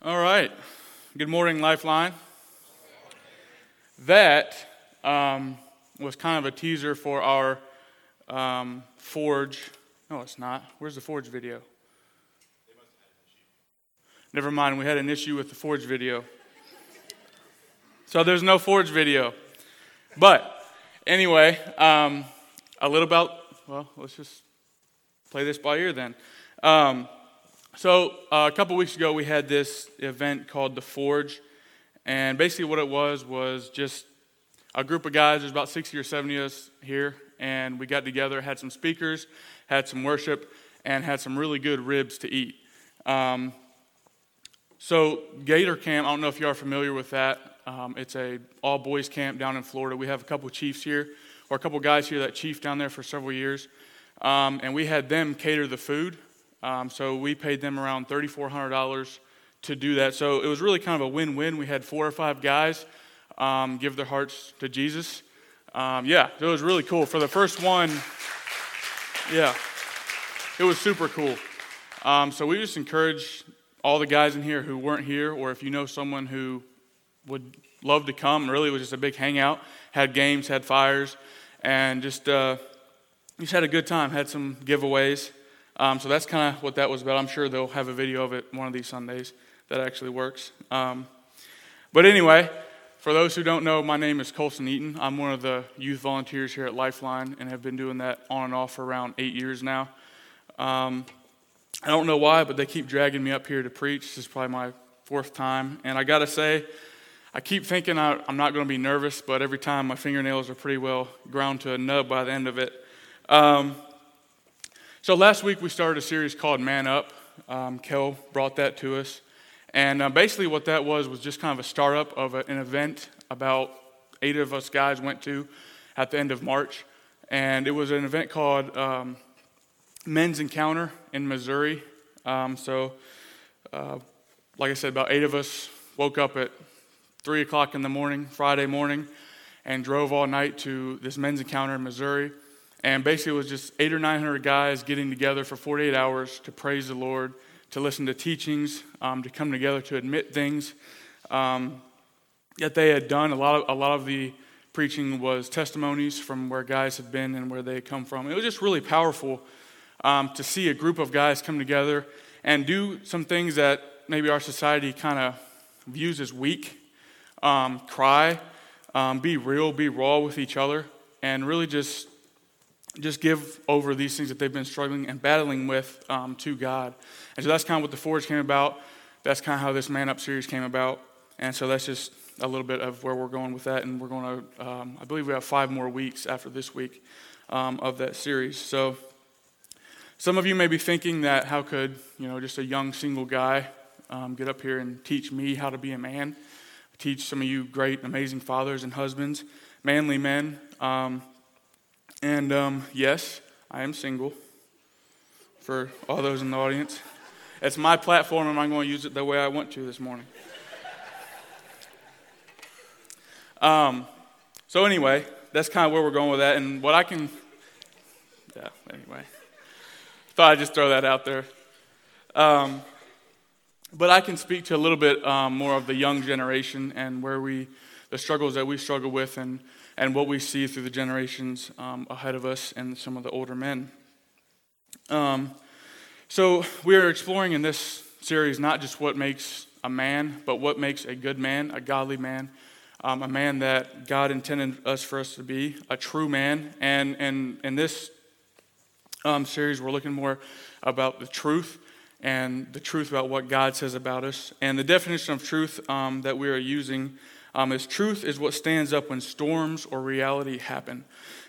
All right. Good morning, Lifeline. That um, was kind of a teaser for our um, Forge. No, it's not. Where's the Forge video? Never mind, we had an issue with the Forge video. So there's no Forge video. But anyway, um, a little about, well, let's just play this by ear then. Um, so, uh, a couple weeks ago, we had this event called The Forge. And basically, what it was was just a group of guys, there's about 60 or 70 of us here, and we got together, had some speakers, had some worship, and had some really good ribs to eat. Um, so, Gator Camp, I don't know if you are familiar with that. Um, it's a all boys camp down in Florida. We have a couple chiefs here, or a couple guys here that chief down there for several years. Um, and we had them cater the food. Um, so we paid them around $3,400 to do that. So it was really kind of a win win. We had four or five guys um, give their hearts to Jesus. Um, yeah, it was really cool. For the first one, yeah, it was super cool. Um, so we just encourage all the guys in here who weren't here, or if you know someone who would love to come, really it was just a big hangout, had games, had fires, and just, uh, just had a good time, had some giveaways. Um, so that's kind of what that was about. I'm sure they'll have a video of it one of these Sundays that actually works. Um, but anyway, for those who don't know, my name is Colson Eaton. I'm one of the youth volunteers here at Lifeline and have been doing that on and off for around eight years now. Um, I don't know why, but they keep dragging me up here to preach. This is probably my fourth time. And I got to say, I keep thinking I, am not going to be nervous, but every time my fingernails are pretty well ground to a nub by the end of it. Um, so last week we started a series called Man Up. Um, Kel brought that to us. And uh, basically, what that was was just kind of a startup of a, an event about eight of us guys went to at the end of March. And it was an event called um, Men's Encounter in Missouri. Um, so, uh, like I said, about eight of us woke up at 3 o'clock in the morning, Friday morning, and drove all night to this men's encounter in Missouri. And basically, it was just eight or 900 guys getting together for 48 hours to praise the Lord, to listen to teachings, um, to come together to admit things um, that they had done. A lot, of, a lot of the preaching was testimonies from where guys had been and where they had come from. It was just really powerful um, to see a group of guys come together and do some things that maybe our society kind of views as weak um, cry, um, be real, be raw with each other, and really just just give over these things that they've been struggling and battling with um, to God. And so that's kind of what the Forge came about. That's kind of how this Man Up series came about. And so that's just a little bit of where we're going with that. And we're going to, um, I believe we have five more weeks after this week um, of that series. So some of you may be thinking that how could, you know, just a young single guy um, get up here and teach me how to be a man? Teach some of you great, amazing fathers and husbands, manly men. And um, yes, I am single for all those in the audience. It's my platform, and I'm going to use it the way I want to this morning. Um, so, anyway, that's kind of where we're going with that. And what I can, yeah, anyway, thought I'd just throw that out there. Um, but I can speak to a little bit um, more of the young generation and where we, the struggles that we struggle with, and and what we see through the generations um, ahead of us and some of the older men. Um, so, we are exploring in this series not just what makes a man, but what makes a good man, a godly man, um, a man that God intended us for us to be, a true man. And, and in this um, series, we're looking more about the truth and the truth about what God says about us. And the definition of truth um, that we are using um, truth is what stands up when storms or reality happen.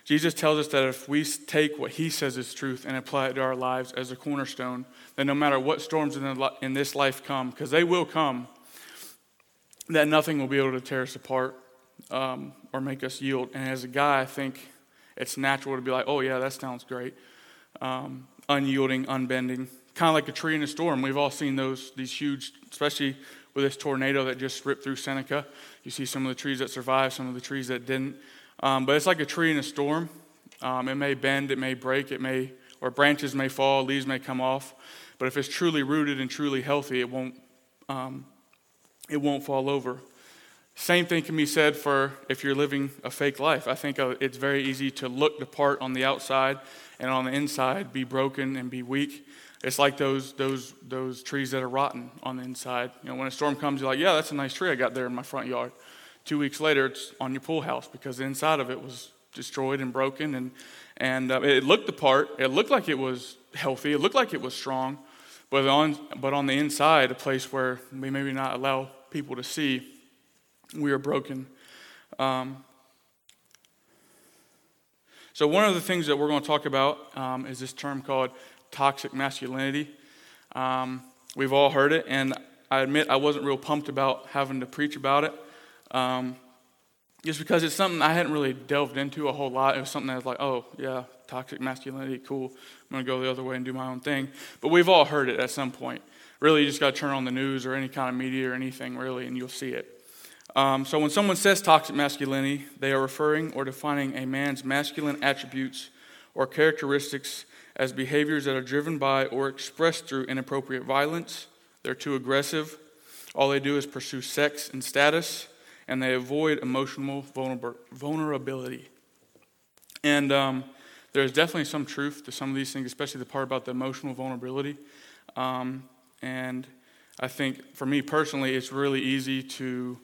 Jesus tells us that if we take what he says is truth and apply it to our lives as a cornerstone, then no matter what storms in this life come, because they will come, that nothing will be able to tear us apart um, or make us yield. And as a guy, I think it's natural to be like, oh, yeah, that sounds great. Um, unyielding, unbending, kind of like a tree in a storm. We've all seen those, these huge, especially with this tornado that just ripped through Seneca. You see some of the trees that survived, some of the trees that didn't. Um, but it's like a tree in a storm. Um, it may bend, it may break, it may, or branches may fall, leaves may come off. But if it's truly rooted and truly healthy, it won't, um, it won't fall over. Same thing can be said for if you're living a fake life. I think uh, it's very easy to look the part on the outside and on the inside be broken and be weak. It's like those, those, those trees that are rotten on the inside. You know, when a storm comes, you're like, yeah, that's a nice tree I got there in my front yard. Two weeks later, it's on your pool house because the inside of it was destroyed and broken. And, and uh, it looked the part. It looked like it was healthy. It looked like it was strong. But on, but on the inside, a place where we maybe not allow people to see, we are broken. Um, so, one of the things that we're going to talk about um, is this term called toxic masculinity. Um, we've all heard it, and I admit I wasn't real pumped about having to preach about it. Um, just because it's something I hadn't really delved into a whole lot. It was something that was like, oh, yeah, toxic masculinity, cool. I'm going to go the other way and do my own thing. But we've all heard it at some point. Really, you just got to turn on the news or any kind of media or anything, really, and you'll see it. Um, so when someone says toxic masculinity, they are referring or defining a man's masculine attributes or characteristics as behaviors that are driven by or expressed through inappropriate violence. They're too aggressive. All they do is pursue sex and status, and they avoid emotional vulnerability. And um, there's definitely some truth to some of these things, especially the part about the emotional vulnerability. Um, and I think for me personally, it's really easy to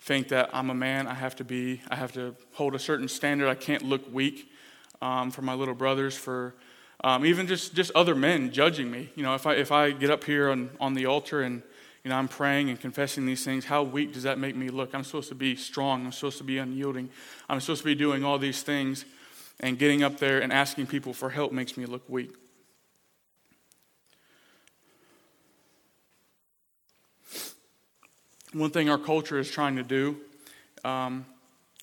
think that I'm a man. I have to be, I have to hold a certain standard. I can't look weak um, for my little brothers, for um, even just, just other men judging me. You know, if I, if I get up here on, on the altar and, you know, I'm praying and confessing these things, how weak does that make me look? I'm supposed to be strong. I'm supposed to be unyielding. I'm supposed to be doing all these things, and getting up there and asking people for help makes me look weak. One thing our culture is trying to do um,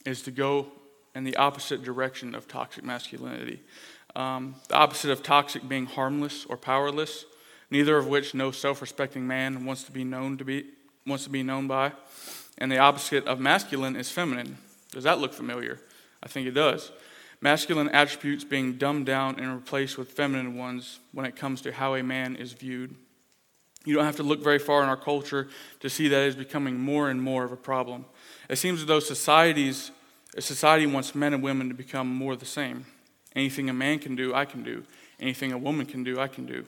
is to go in the opposite direction of toxic masculinity. Um, the opposite of toxic being harmless or powerless, neither of which no self-respecting man wants to be known to be wants to be known by. And the opposite of masculine is feminine. Does that look familiar? I think it does. Masculine attributes being dumbed down and replaced with feminine ones when it comes to how a man is viewed. You don't have to look very far in our culture to see that it is becoming more and more of a problem. It seems as though societies, society wants men and women to become more the same. Anything a man can do, I can do. Anything a woman can do, I can do.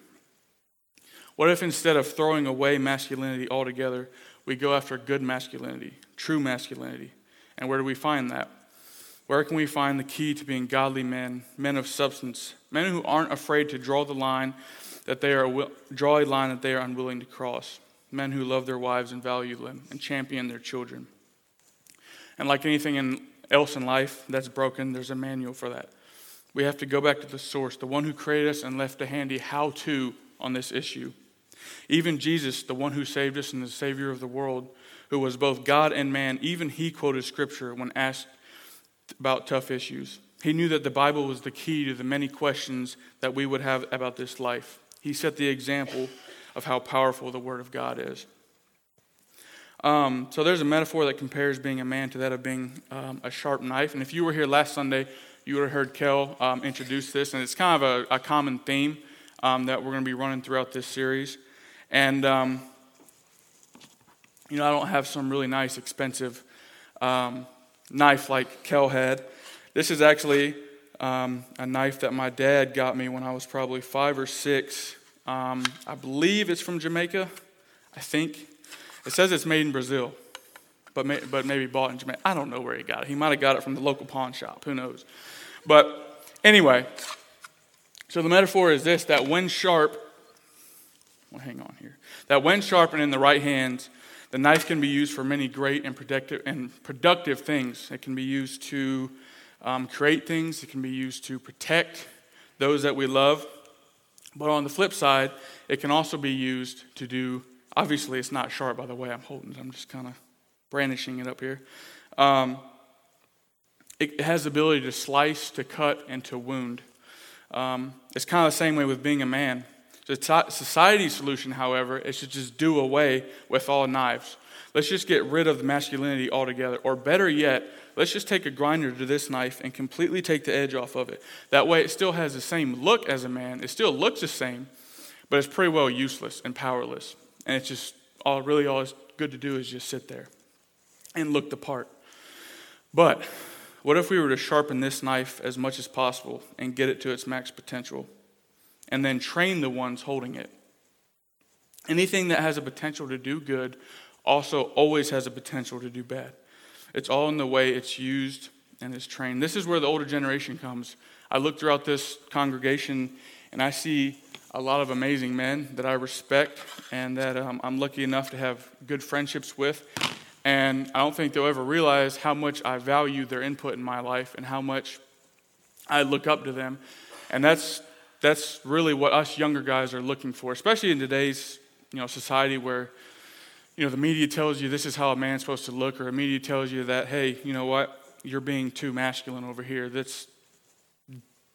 What if instead of throwing away masculinity altogether, we go after good masculinity, true masculinity? And where do we find that? Where can we find the key to being godly men, men of substance, men who aren't afraid to draw the line that they are draw a line that they are unwilling to cross, men who love their wives and value them and champion their children. And like anything in, else in life that's broken, there's a manual for that. We have to go back to the source, the one who created us and left a handy how to on this issue. Even Jesus, the one who saved us and the Savior of the world, who was both God and man, even he quoted Scripture when asked about tough issues. He knew that the Bible was the key to the many questions that we would have about this life. He set the example of how powerful the Word of God is. Um, so there's a metaphor that compares being a man to that of being um, a sharp knife. And if you were here last Sunday, you would have heard Kel um, introduce this, and it's kind of a, a common theme um, that we're going to be running throughout this series. And, um, you know, I don't have some really nice, expensive um, knife like Kel had. This is actually um, a knife that my dad got me when I was probably five or six. I believe it's from Jamaica, I think. It says it's made in Brazil but, may, but maybe bought in Jamaica. I don't know where he got it. He might have got it from the local pawn shop. Who knows? But anyway, so the metaphor is this that when sharp, well, hang on here, that when sharpened in the right hands, the knife can be used for many great and productive, and productive things. It can be used to um, create things, it can be used to protect those that we love. But on the flip side, it can also be used to do, obviously, it's not sharp by the way I'm holding it. I'm just kind of brandishing it up here. Um, it has the ability to slice, to cut, and to wound. Um, it's kind of the same way with being a man. The society's solution, however, is to just do away with all knives. Let's just get rid of the masculinity altogether. Or better yet, let's just take a grinder to this knife and completely take the edge off of it. That way, it still has the same look as a man. It still looks the same, but it's pretty well useless and powerless. And it's just all really all it's good to do is just sit there and look the part. But what if we were to sharpen this knife as much as possible and get it to its max potential and then train the ones holding it? Anything that has a potential to do good also always has a potential to do bad. It's all in the way it's used and is trained. This is where the older generation comes. I look throughout this congregation and I see a lot of amazing men that I respect and that um, I'm lucky enough to have good friendships with. And I don't think they'll ever realize how much I value their input in my life and how much I look up to them. And that's, that's really what us younger guys are looking for, especially in today's you know, society where you know, the media tells you this is how a man's supposed to look, or the media tells you that, hey, you know what, you're being too masculine over here. That's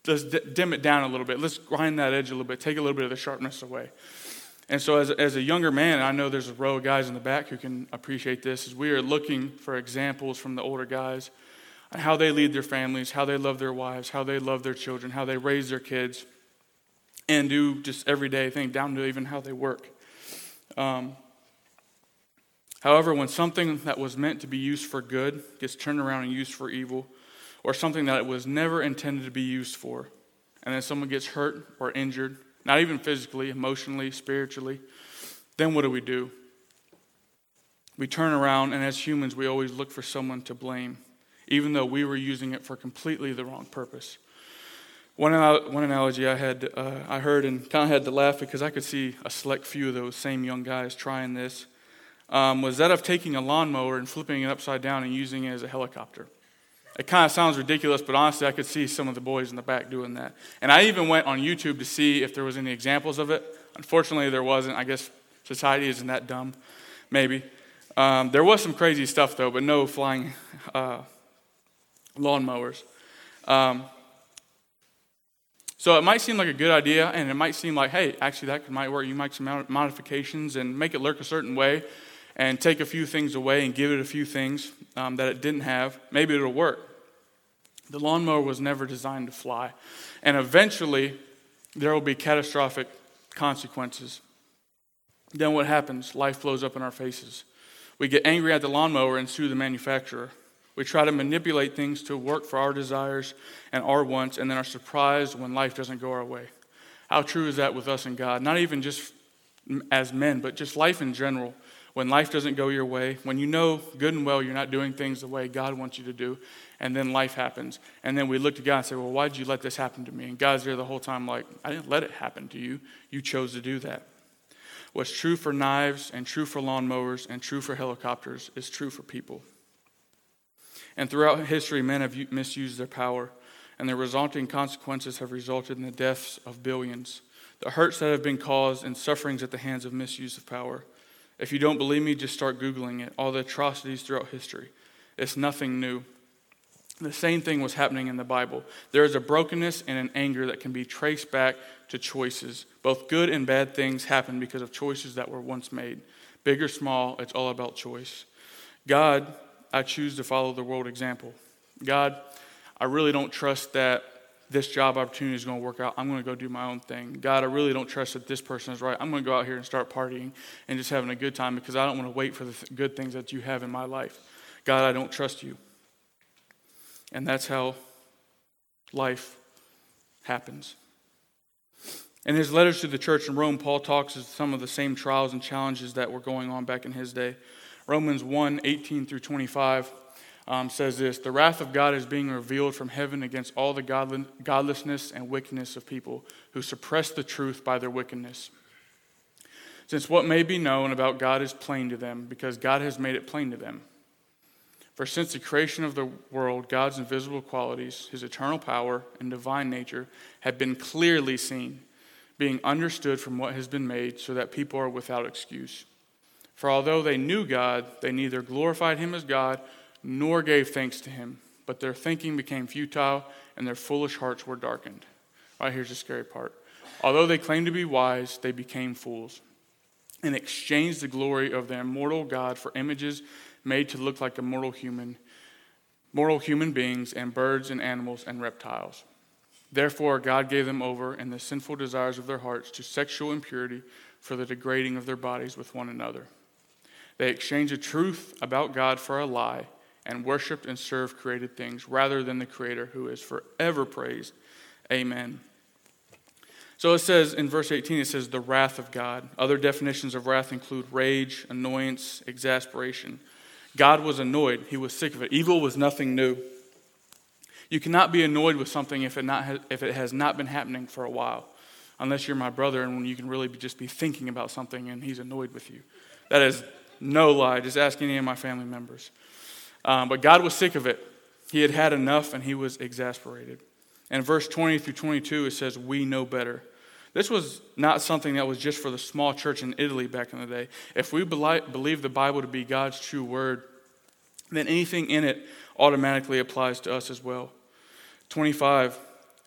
let's dim it down a little bit. Let's grind that edge a little bit, take a little bit of the sharpness away. And so, as, as a younger man, I know there's a row of guys in the back who can appreciate this. As we are looking for examples from the older guys how they lead their families, how they love their wives, how they love their children, how they raise their kids, and do just everyday thing down to even how they work. Um, However, when something that was meant to be used for good gets turned around and used for evil, or something that it was never intended to be used for, and then someone gets hurt or injured, not even physically, emotionally, spiritually, then what do we do? We turn around, and as humans, we always look for someone to blame, even though we were using it for completely the wrong purpose. One, one analogy I had, uh, I heard and kind of had to laugh because I could see a select few of those same young guys trying this um, was that of taking a lawnmower and flipping it upside down and using it as a helicopter. It kind of sounds ridiculous, but honestly, I could see some of the boys in the back doing that. And I even went on YouTube to see if there was any examples of it. Unfortunately, there wasn't. I guess society isn't that dumb, maybe. Um, there was some crazy stuff though, but no flying uh, lawnmowers. Um, so it might seem like a good idea, and it might seem like, hey, actually that might work. You make some modifications and make it look a certain way and take a few things away and give it a few things um, that it didn't have, maybe it'll work. The lawnmower was never designed to fly. And eventually, there will be catastrophic consequences. Then what happens? Life blows up in our faces. We get angry at the lawnmower and sue the manufacturer. We try to manipulate things to work for our desires and our wants, and then are surprised when life doesn't go our way. How true is that with us and God? Not even just as men, but just life in general when life doesn't go your way, when you know good and well you're not doing things the way God wants you to do, and then life happens. And then we look to God and say, Well, why did you let this happen to me? And God's there the whole time, like, I didn't let it happen to you. You chose to do that. What's true for knives and true for lawnmowers and true for helicopters is true for people. And throughout history, men have misused their power, and the resulting consequences have resulted in the deaths of billions, the hurts that have been caused, and sufferings at the hands of misuse of power. If you don't believe me, just start Googling it. All the atrocities throughout history. It's nothing new. The same thing was happening in the Bible. There is a brokenness and an anger that can be traced back to choices. Both good and bad things happen because of choices that were once made. Big or small, it's all about choice. God, I choose to follow the world example. God, I really don't trust that this job opportunity is going to work out. I'm going to go do my own thing. God, I really don't trust that this person is right. I'm going to go out here and start partying and just having a good time because I don't want to wait for the th- good things that you have in my life. God, I don't trust you. And that's how life happens. In his letters to the church in Rome, Paul talks of some of the same trials and challenges that were going on back in his day. Romans 1 18 through 25 um, says this The wrath of God is being revealed from heaven against all the godlessness and wickedness of people who suppress the truth by their wickedness. Since what may be known about God is plain to them, because God has made it plain to them. For since the creation of the world, God's invisible qualities, his eternal power, and divine nature have been clearly seen, being understood from what has been made, so that people are without excuse. For although they knew God, they neither glorified him as God nor gave thanks to him, but their thinking became futile and their foolish hearts were darkened. Right here's the scary part. Although they claimed to be wise, they became fools and exchanged the glory of the immortal God for images made to look like a mortal human, mortal human beings and birds and animals and reptiles. Therefore, God gave them over in the sinful desires of their hearts to sexual impurity for the degrading of their bodies with one another They exchanged the truth about God for a lie and worshiped and served created things rather than the Creator who is forever praised. Amen. So it says in verse 18, it says, the wrath of God. Other definitions of wrath include rage, annoyance, exasperation. God was annoyed, he was sick of it. Evil was nothing new. You cannot be annoyed with something if it, not if it has not been happening for a while, unless you're my brother and when you can really be, just be thinking about something and he's annoyed with you. That is no lie. Just ask any of my family members. Um, but God was sick of it. He had had enough and he was exasperated. And verse 20 through 22, it says, We know better. This was not something that was just for the small church in Italy back in the day. If we believe the Bible to be God's true word, then anything in it automatically applies to us as well. 25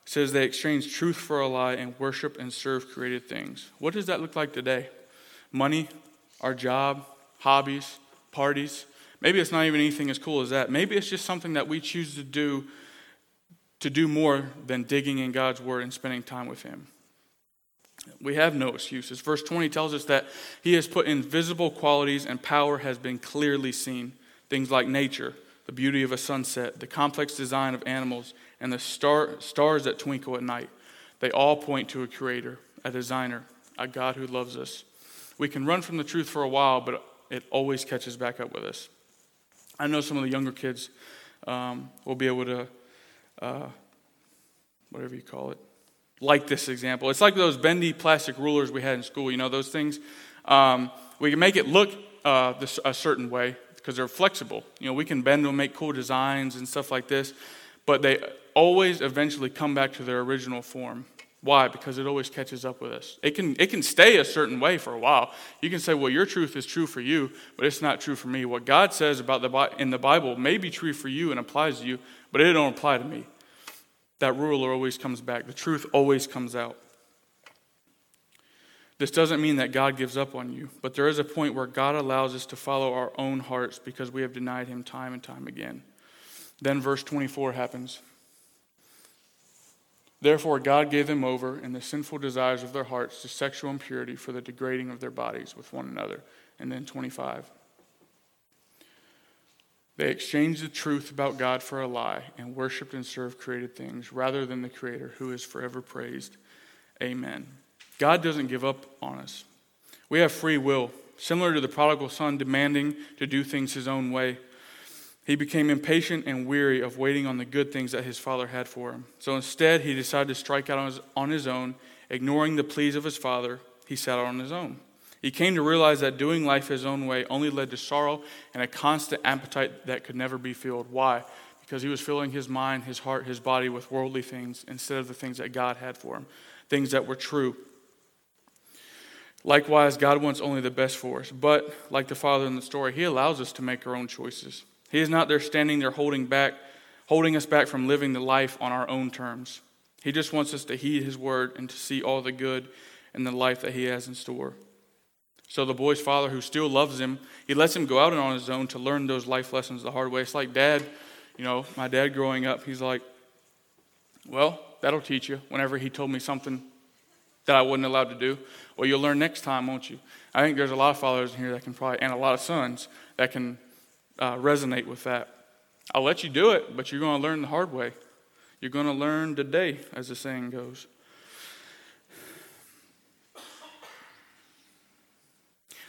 says they exchange truth for a lie and worship and serve created things. What does that look like today? Money, our job, hobbies, parties. Maybe it's not even anything as cool as that. Maybe it's just something that we choose to do to do more than digging in God's word and spending time with him. We have no excuses. Verse 20 tells us that he has put invisible qualities and power has been clearly seen. Things like nature, the beauty of a sunset, the complex design of animals, and the star, stars that twinkle at night. They all point to a creator, a designer, a God who loves us. We can run from the truth for a while, but it always catches back up with us. I know some of the younger kids um, will be able to, uh, whatever you call it, like this example. It's like those bendy plastic rulers we had in school, you know, those things. Um, we can make it look uh, this, a certain way because they're flexible. You know, we can bend them, make cool designs and stuff like this, but they always eventually come back to their original form. Why? Because it always catches up with us. It can, it can stay a certain way for a while. You can say, well, your truth is true for you, but it's not true for me. What God says about the, in the Bible may be true for you and applies to you, but it don't apply to me. That ruler always comes back. The truth always comes out. This doesn't mean that God gives up on you, but there is a point where God allows us to follow our own hearts because we have denied Him time and time again. Then verse 24 happens. Therefore, God gave them over in the sinful desires of their hearts to sexual impurity for the degrading of their bodies with one another. And then 25. They exchanged the truth about God for a lie and worshiped and served created things rather than the Creator who is forever praised. Amen. God doesn't give up on us. We have free will, similar to the prodigal son demanding to do things his own way. He became impatient and weary of waiting on the good things that his father had for him. So instead, he decided to strike out on his, on his own, ignoring the pleas of his father. He set out on his own. He came to realize that doing life his own way only led to sorrow and a constant appetite that could never be filled. Why? Because he was filling his mind, his heart, his body with worldly things instead of the things that God had for him, things that were true. Likewise, God wants only the best for us. But, like the father in the story, he allows us to make our own choices. He is not there standing there holding back, holding us back from living the life on our own terms. He just wants us to heed his word and to see all the good in the life that he has in store. So the boy's father, who still loves him, he lets him go out and on his own to learn those life lessons the hard way. It's like dad, you know, my dad growing up, he's like, well, that'll teach you. Whenever he told me something that I wasn't allowed to do, well, you'll learn next time, won't you? I think there's a lot of fathers in here that can probably, and a lot of sons that can uh, resonate with that. I'll let you do it, but you're going to learn the hard way. You're going to learn today, as the saying goes.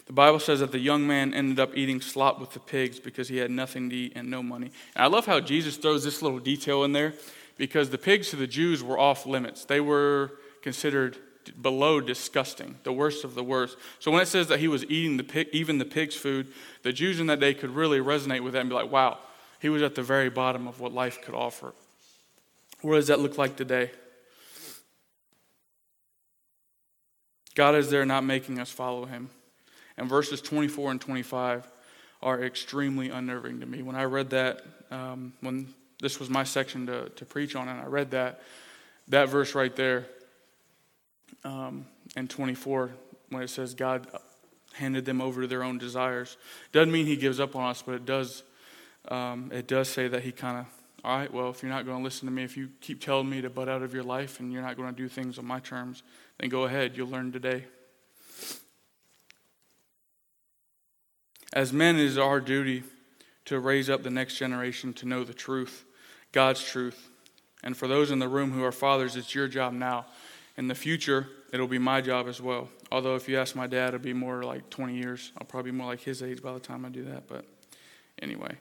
The Bible says that the young man ended up eating slop with the pigs because he had nothing to eat and no money. And I love how Jesus throws this little detail in there because the pigs to the Jews were off limits. They were considered below disgusting, the worst of the worst. So when it says that he was eating the pig, even the pig's food, the Jews in that day could really resonate with that and be like, wow, he was at the very bottom of what life could offer. What does that look like today? God is there not making us follow him. And verses 24 and 25 are extremely unnerving to me. When I read that, um, when this was my section to, to preach on, and I read that, that verse right there um, and 24 when it says God handed them over to their own desires. Doesn't mean He gives up on us, but it does. Um, it does say that He kind of, all right, well, if you're not going to listen to me, if you keep telling me to butt out of your life and you're not going to do things on my terms, then go ahead. You'll learn today. As men, it is our duty to raise up the next generation to know the truth, God's truth. And for those in the room who are fathers, it's your job now. In the future, it'll be my job as well. Although, if you ask my dad, it'll be more like 20 years. I'll probably be more like his age by the time I do that. But anyway.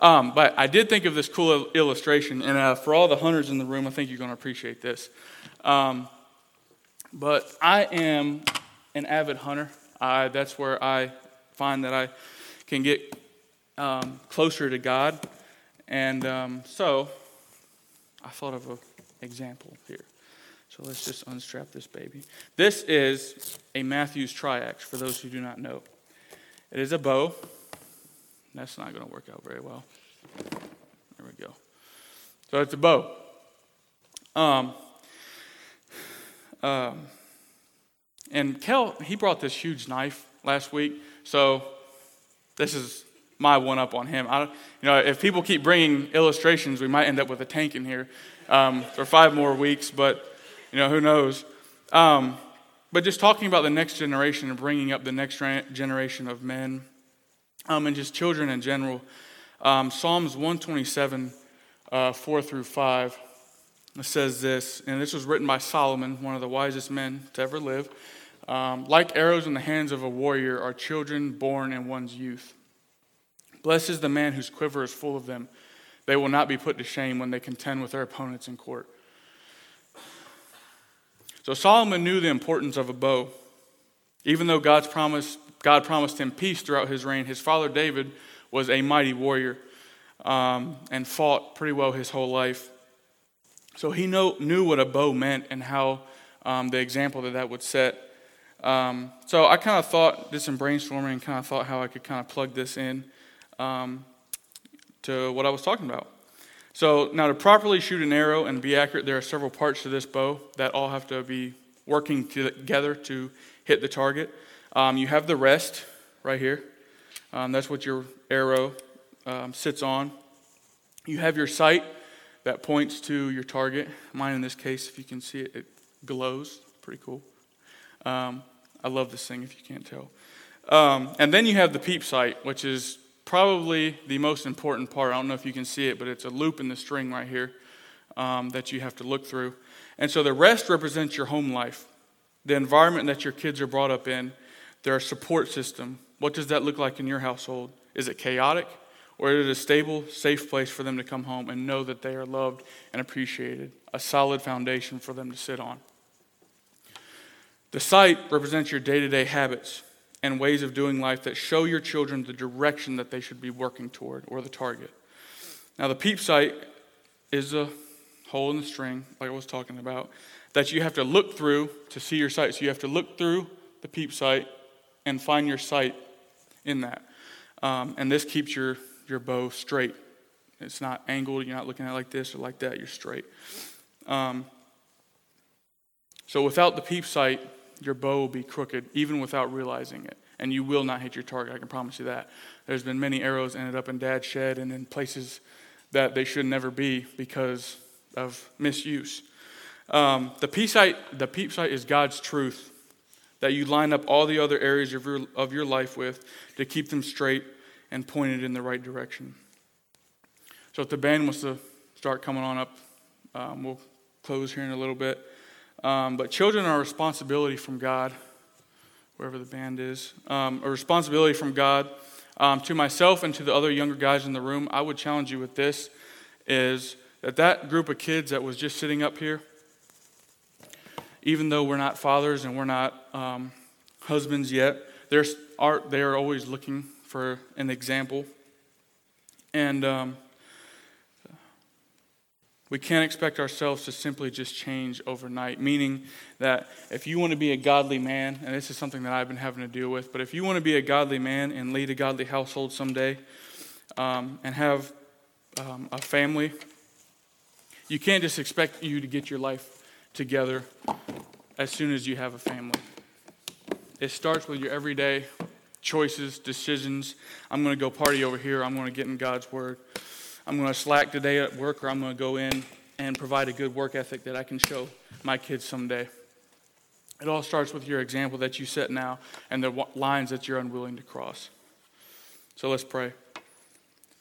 Um, but I did think of this cool illustration, and uh, for all the hunters in the room, I think you're going to appreciate this. Um, but I am an avid hunter. I, that's where I find that I can get um, closer to God. And um, so I thought of an example here. So let's just unstrap this baby. This is a Mathews Triax, for those who do not know. It is a bow. That's not going to work out very well. There we go. So it's a bow. Um, um, and Kel, he brought this huge knife last week. So this is my one up on him. I, you know, if people keep bringing illustrations, we might end up with a tank in here um, for five more weeks. But you know, who knows? Um, but just talking about the next generation and bringing up the next generation of men um, and just children in general. Um, Psalms 127, uh, 4 through 5 says this, and this was written by Solomon, one of the wisest men to ever live. Um, like arrows in the hands of a warrior are children born in one's youth. Blessed is the man whose quiver is full of them. They will not be put to shame when they contend with their opponents in court. So Solomon knew the importance of a bow. Even though God's promise, God promised him peace throughout his reign, his father David was a mighty warrior um, and fought pretty well his whole life. So he know, knew what a bow meant and how um, the example that that would set. Um, so I kind of thought, did some brainstorming and kind of thought how I could kind of plug this in um, to what I was talking about. So now to properly shoot an arrow and be accurate, there are several parts to this bow that all have to be working together to hit the target. Um, you have the rest right here. Um, that's what your arrow um, sits on. You have your sight that points to your target. Mine, in this case, if you can see it, it glows. Pretty cool. Um, I love this thing if you can't tell. Um, and then you have the peep sight, which is probably the most important part. I don't know if you can see it, but it's a loop in the string right here um, that you have to look through. And so the rest represents your home life, the environment that your kids are brought up in, their support system. What does that look like in your household? Is it chaotic? Or is it a stable, safe place for them to come home and know that they are loved and appreciated? A solid foundation for them to sit on. The sight represents your day to day habits and ways of doing life that show your children the direction that they should be working toward or the target. Now, the peep sight is a hole in the string, like I was talking about, that you have to look through to see your sight. So you have to look through the peep sight and find your sight in that. Um, and this keeps your, your bow straight. It's not angled, you're not looking at it like this or like that, you're straight. Um, so without the peep sight, your bow will be crooked, even without realizing it. And you will not hit your target, I can promise you that. There's been many arrows ended up in dad's shed and in places that they should never be because of misuse. Um, the, peep sight, the peep sight is God's truth that you line up all the other areas of your, of your life with to keep them straight and pointed in the right direction. So if the band wants to start coming on up, um, we'll close here in a little bit. Um, but children are a responsibility from God, wherever the band is, um, a responsibility from God. Um, to myself and to the other younger guys in the room, I would challenge you with this: is that that group of kids that was just sitting up here, even though we're not fathers and we're not um, husbands yet, they're, are, they are always looking for an example. And um, we can't expect ourselves to simply just change overnight, meaning that if you want to be a godly man, and this is something that I've been having to deal with, but if you want to be a godly man and lead a godly household someday um, and have um, a family, you can't just expect you to get your life together as soon as you have a family. It starts with your everyday choices, decisions. I'm going to go party over here. I'm going to get in God's Word. I'm going to slack today at work, or I'm going to go in and provide a good work ethic that I can show my kids someday. It all starts with your example that you set now and the lines that you're unwilling to cross. So let's pray.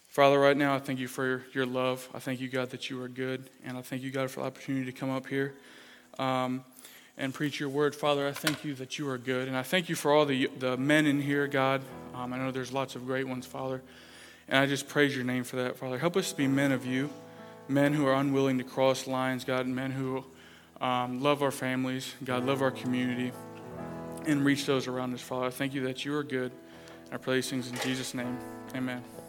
Father, right now, I thank you for your love. I thank you, God, that you are good. And I thank you, God, for the opportunity to come up here um, and preach your word. Father, I thank you that you are good. And I thank you for all the, the men in here, God. Um, I know there's lots of great ones, Father. And I just praise your name for that, Father. Help us to be men of you, men who are unwilling to cross lines, God, and men who um, love our families, God, love our community, and reach those around us, Father. Thank you that you are good. I pray these things in Jesus' name. Amen.